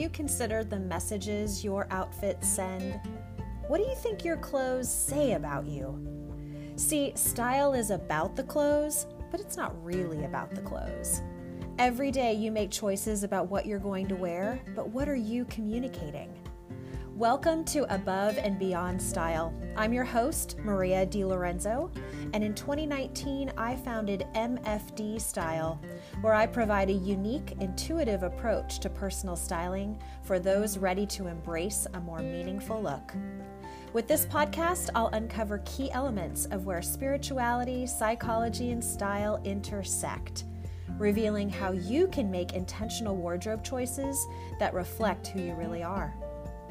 you considered the messages your outfits send? What do you think your clothes say about you? See, style is about the clothes, but it's not really about the clothes. Every day you make choices about what you're going to wear, but what are you communicating? Welcome to Above and Beyond Style. I'm your host, Maria DiLorenzo, and in 2019 I founded MFD Style, where I provide a unique, intuitive approach to personal styling for those ready to embrace a more meaningful look. With this podcast, I'll uncover key elements of where spirituality, psychology, and style intersect, revealing how you can make intentional wardrobe choices that reflect who you really are.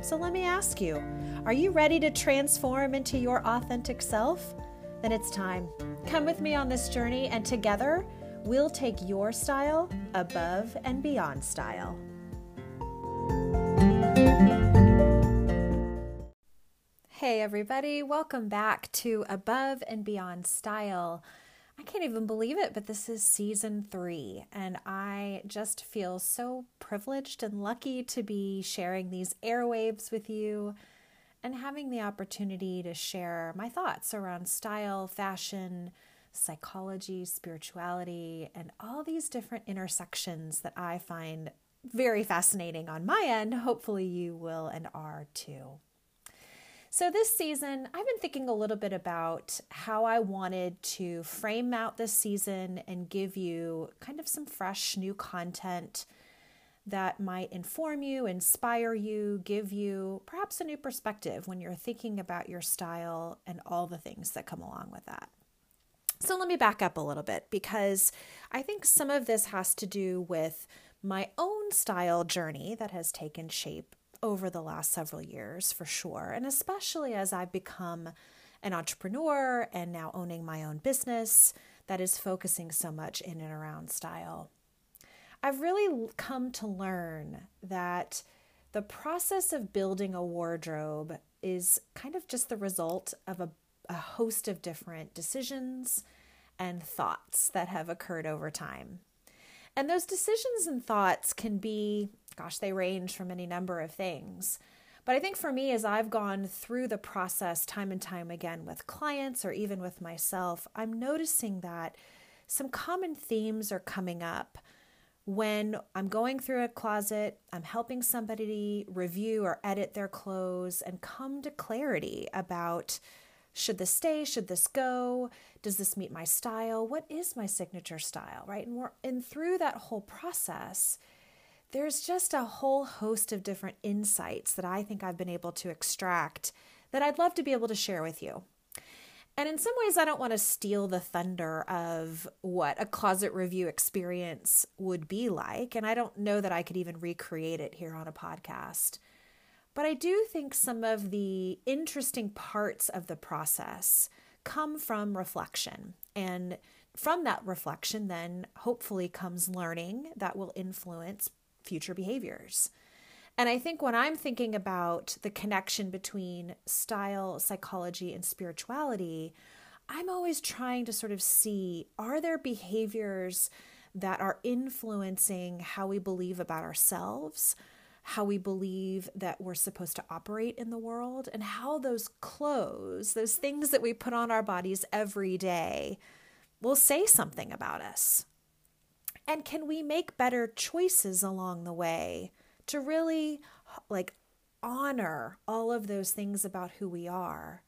So let me ask you are you ready to transform into your authentic self? Then it's time. Come with me on this journey, and together we'll take your style above and beyond style. Hey, everybody, welcome back to Above and Beyond Style. I can't even believe it, but this is season three, and I just feel so privileged and lucky to be sharing these airwaves with you and having the opportunity to share my thoughts around style, fashion, psychology, spirituality, and all these different intersections that I find very fascinating on my end. Hopefully, you will and are too. So, this season, I've been thinking a little bit about how I wanted to frame out this season and give you kind of some fresh new content that might inform you, inspire you, give you perhaps a new perspective when you're thinking about your style and all the things that come along with that. So, let me back up a little bit because I think some of this has to do with my own style journey that has taken shape over the last several years for sure. And especially as I've become an entrepreneur and now owning my own business that is focusing so much in and around style. I've really come to learn that the process of building a wardrobe is kind of just the result of a, a host of different decisions and thoughts that have occurred over time. And those decisions and thoughts can be gosh, they range from any number of things. But I think for me, as I've gone through the process time and time again with clients or even with myself, I'm noticing that some common themes are coming up when I'm going through a closet, I'm helping somebody review or edit their clothes and come to clarity about should this stay, should this go, does this meet my style, what is my signature style, right? And we're and through that whole process, there's just a whole host of different insights that I think I've been able to extract that I'd love to be able to share with you. And in some ways, I don't want to steal the thunder of what a closet review experience would be like. And I don't know that I could even recreate it here on a podcast. But I do think some of the interesting parts of the process come from reflection. And from that reflection, then hopefully comes learning that will influence future behaviors. And I think when I'm thinking about the connection between style, psychology, and spirituality, I'm always trying to sort of see are there behaviors that are influencing how we believe about ourselves, how we believe that we're supposed to operate in the world, and how those clothes, those things that we put on our bodies every day, will say something about us. And can we make better choices along the way to really like honor all of those things about who we are?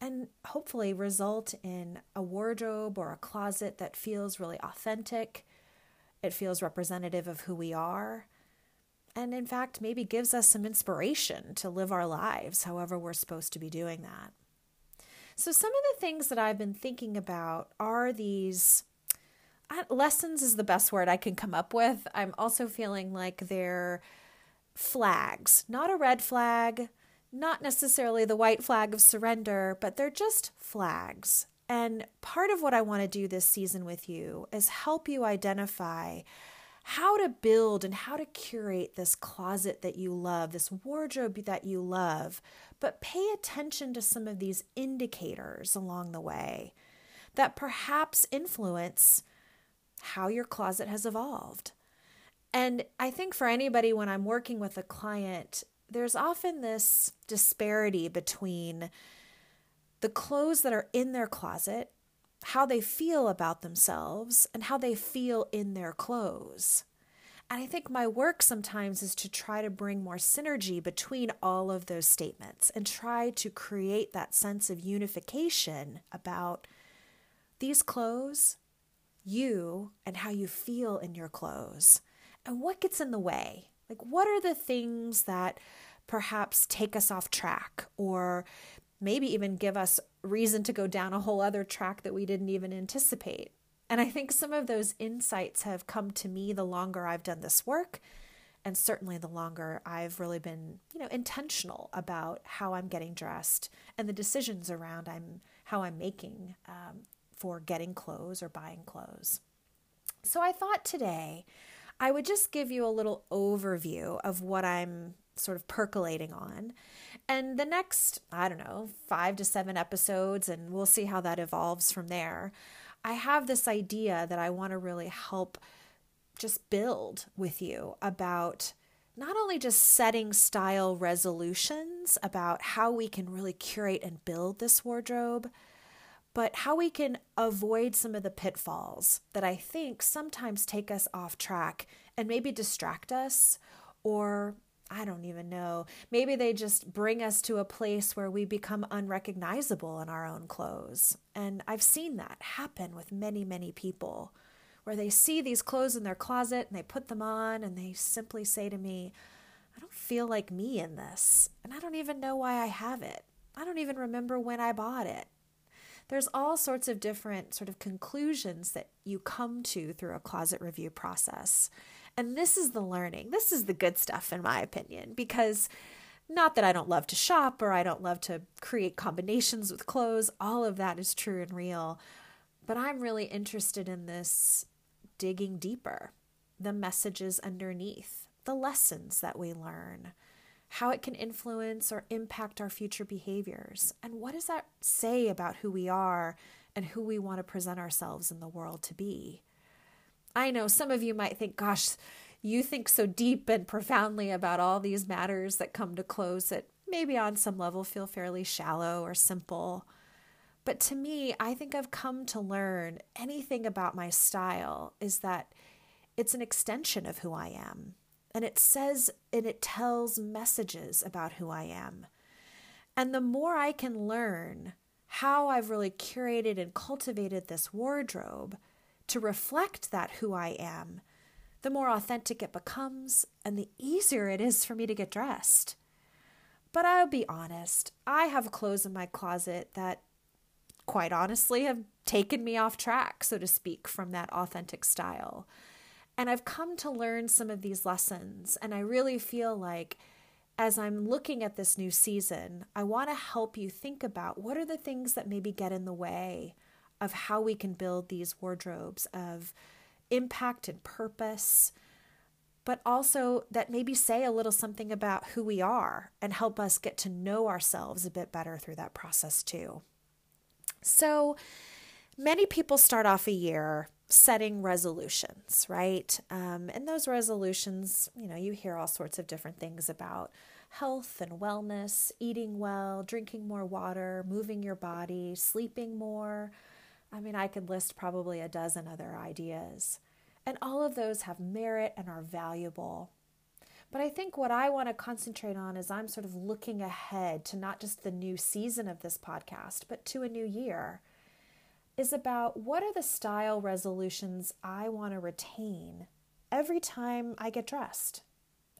And hopefully result in a wardrobe or a closet that feels really authentic. It feels representative of who we are. And in fact, maybe gives us some inspiration to live our lives however we're supposed to be doing that. So, some of the things that I've been thinking about are these lessons is the best word I can come up with. I'm also feeling like they're flags, not a red flag, not necessarily the white flag of surrender, but they're just flags. And part of what I want to do this season with you is help you identify how to build and how to curate this closet that you love, this wardrobe that you love, but pay attention to some of these indicators along the way that perhaps influence how your closet has evolved. And I think for anybody, when I'm working with a client, there's often this disparity between the clothes that are in their closet, how they feel about themselves, and how they feel in their clothes. And I think my work sometimes is to try to bring more synergy between all of those statements and try to create that sense of unification about these clothes, you, and how you feel in your clothes. And what gets in the way? Like, what are the things that perhaps take us off track or maybe even give us reason to go down a whole other track that we didn't even anticipate. And I think some of those insights have come to me the longer I've done this work and certainly the longer I've really been, you know, intentional about how I'm getting dressed and the decisions around I'm how I'm making um, for getting clothes or buying clothes. So I thought today I would just give you a little overview of what I'm sort of percolating on. And the next, I don't know, five to seven episodes, and we'll see how that evolves from there. I have this idea that I want to really help just build with you about not only just setting style resolutions about how we can really curate and build this wardrobe, but how we can avoid some of the pitfalls that I think sometimes take us off track and maybe distract us or I don't even know. Maybe they just bring us to a place where we become unrecognizable in our own clothes. And I've seen that happen with many, many people where they see these clothes in their closet and they put them on and they simply say to me, I don't feel like me in this. And I don't even know why I have it. I don't even remember when I bought it. There's all sorts of different sort of conclusions that you come to through a closet review process. And this is the learning. This is the good stuff, in my opinion, because not that I don't love to shop or I don't love to create combinations with clothes, all of that is true and real. But I'm really interested in this digging deeper, the messages underneath, the lessons that we learn, how it can influence or impact our future behaviors, and what does that say about who we are and who we want to present ourselves in the world to be. I know some of you might think, gosh, you think so deep and profoundly about all these matters that come to close that maybe on some level feel fairly shallow or simple. But to me, I think I've come to learn anything about my style is that it's an extension of who I am. And it says and it tells messages about who I am. And the more I can learn how I've really curated and cultivated this wardrobe, to reflect that who I am, the more authentic it becomes and the easier it is for me to get dressed. But I'll be honest, I have clothes in my closet that, quite honestly, have taken me off track, so to speak, from that authentic style. And I've come to learn some of these lessons, and I really feel like as I'm looking at this new season, I want to help you think about what are the things that maybe get in the way of how we can build these wardrobes of impact and purpose, but also that maybe say a little something about who we are and help us get to know ourselves a bit better through that process too. So, many people start off a year setting resolutions, right? Um, and those resolutions, you know, you hear all sorts of different things about health and wellness, eating well, drinking more water, moving your body, sleeping more, I mean, I could list probably a dozen other ideas. And all of those have merit and are valuable. But I think what I want to concentrate on is I'm sort of looking ahead to not just the new season of this podcast, but to a new year, is about what are the style resolutions I want to retain every time I get dressed?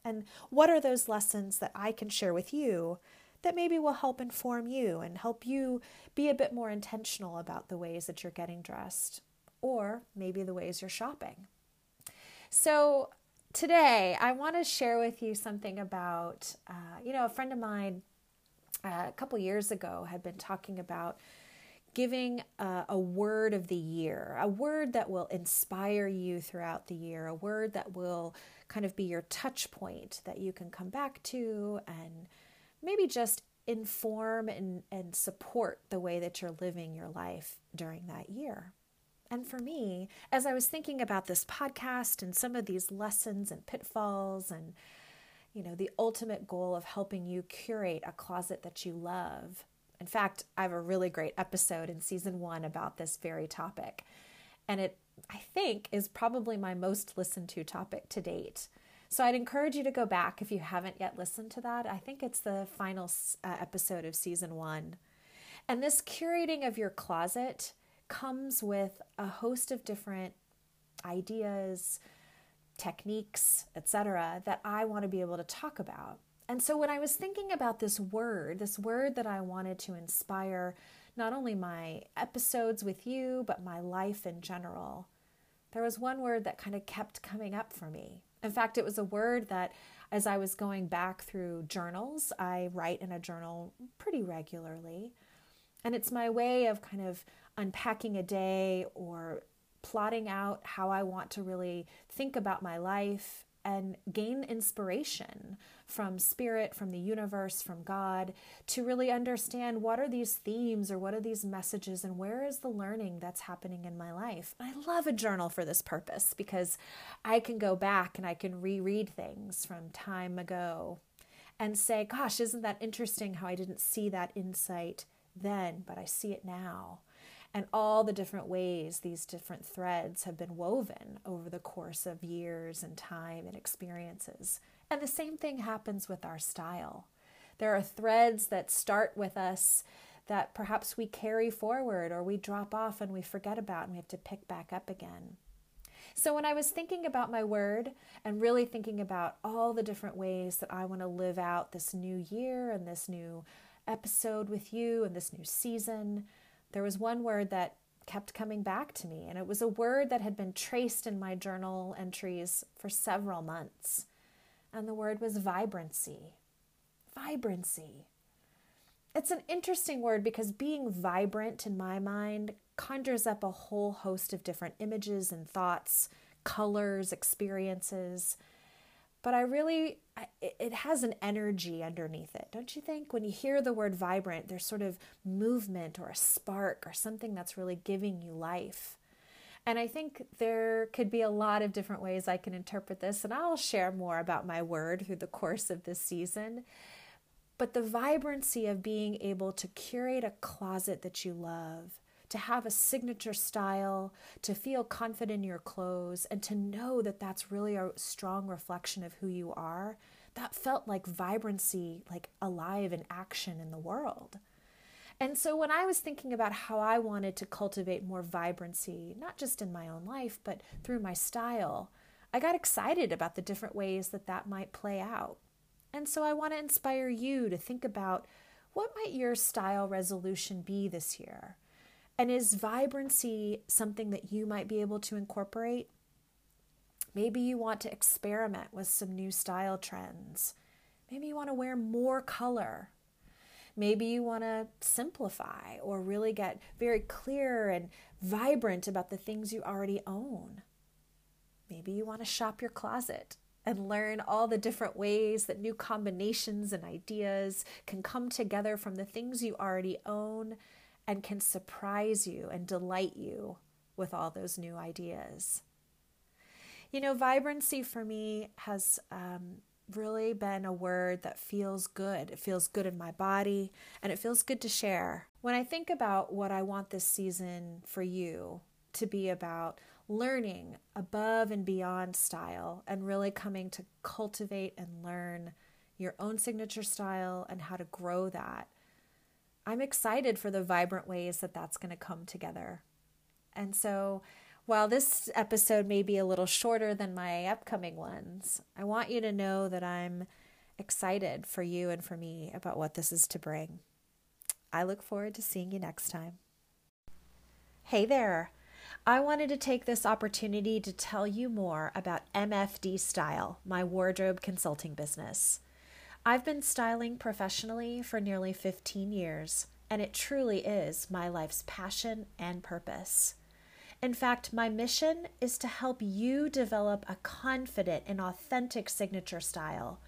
And what are those lessons that I can share with you that maybe will help inform you and help you be a bit more intentional about the ways that you're getting dressed or maybe the ways you're shopping. So, today I want to share with you something about, uh, you know, a friend of mine uh, a couple years ago had been talking about giving uh, a word of the year, a word that will inspire you throughout the year, a word that will kind of be your touch point that you can come back to and maybe just inform and, and support the way that you're living your life during that year. And for me, as I was thinking about this podcast and some of these lessons and pitfalls and you know, the ultimate goal of helping you curate a closet that you love. In fact, I have a really great episode in season 1 about this very topic. And it I think is probably my most listened to topic to date. So I'd encourage you to go back if you haven't yet listened to that. I think it's the final uh, episode of season 1. And this curating of your closet comes with a host of different ideas, techniques, etc., that I want to be able to talk about. And so when I was thinking about this word, this word that I wanted to inspire not only my episodes with you, but my life in general, there was one word that kind of kept coming up for me. In fact, it was a word that as I was going back through journals, I write in a journal pretty regularly. And it's my way of kind of unpacking a day or plotting out how I want to really think about my life and gain inspiration from spirit, from the universe, from God to really understand what are these themes or what are these messages and where is the learning that's happening in my life. I love a journal for this purpose because I can go back and I can reread things from time ago and say, gosh, isn't that interesting how I didn't see that insight then, but I see it now and all the different ways these different threads have been woven over the course of years and time and experiences. And the same thing happens with our style. There are threads that start with us that perhaps we carry forward or we drop off and we forget about and we have to pick back up again. So, when I was thinking about my word and really thinking about all the different ways that I want to live out this new year and this new episode with you and this new season, there was one word that kept coming back to me, and it was a word that had been traced in my journal entries for several months. And the word was vibrancy. Vibrancy. It's an interesting word because being vibrant in my mind conjures up a whole host of different images and thoughts, colors, experiences. But I really it has an energy underneath it, don't you think? When you hear the word vibrant, there's sort of movement or a spark or something that's really giving you life. And I think there could be a lot of different ways I can interpret this, and I'll share more about my word through the course of this season. But the vibrancy of being able to curate a closet that you love, to have a signature style, to feel confident in your clothes, and to know that that's really a strong reflection of who you are, that felt like vibrancy, like alive in action in the world. And so when I was thinking about how I wanted to cultivate more vibrancy, not just in my own life, but through my style, I got excited about the different ways that that might play out. And so I want to inspire you to think about what might your style resolution be this year? And is vibrancy something that you might be able to incorporate? Maybe you want to experiment with some new style trends. Maybe you want to wear more color. Maybe you want to simplify or really get very clear and vibrant about the things you already own. Maybe you want to shop your closet and learn all the different ways that new combinations and ideas can come together from the things you already own and can surprise you and delight you with all those new ideas. You know, vibrancy for me has um, really been a word that feels good. It feels good in my body and it feels good to share. When I think about what I want this season for you to be about, learning above and beyond style and really coming to cultivate and learn your own signature style and how to grow that I'm excited for the vibrant ways that that's going to come together. And so, while this episode may be a little shorter than my upcoming ones, I want you to know that I'm excited for you and for me about what this is to bring. I look forward to seeing you next time. Hey there! I wanted to take this opportunity to tell you more about MFD Style, my wardrobe consulting business. I've been styling professionally for nearly 15 years, and it truly is my life's passion and purpose. In fact, my mission is to help you develop a confident and authentic signature style,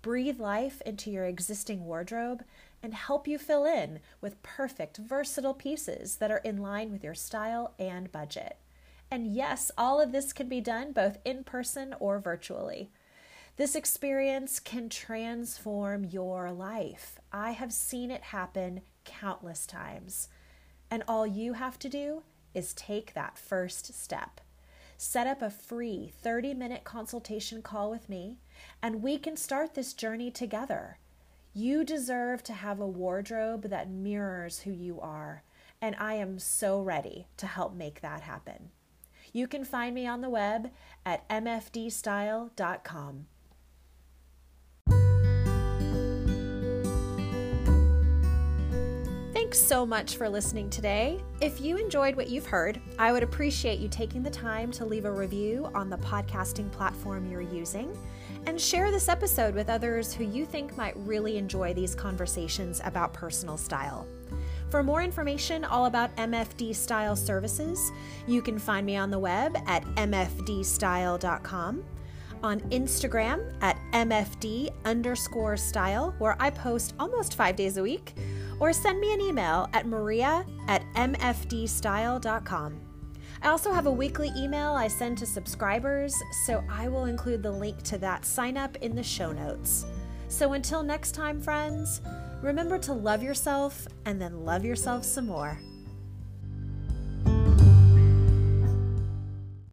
breathe life into your existing wardrobe, and help you fill in with perfect, versatile pieces that are in line with your style and budget. And yes, all of this can be done both in person or virtually. This experience can transform your life. I have seen it happen countless times. And all you have to do is take that first step. Set up a free 30 minute consultation call with me, and we can start this journey together. You deserve to have a wardrobe that mirrors who you are, and I am so ready to help make that happen. You can find me on the web at mfdstyle.com. Thanks so much for listening today. If you enjoyed what you've heard, I would appreciate you taking the time to leave a review on the podcasting platform you're using and share this episode with others who you think might really enjoy these conversations about personal style. For more information all about MFD Style services, you can find me on the web at mfdstyle.com on Instagram at MFD underscore style, where I post almost five days a week, or send me an email at maria at mfdstyle.com. I also have a weekly email I send to subscribers, so I will include the link to that sign up in the show notes. So until next time, friends, remember to love yourself and then love yourself some more.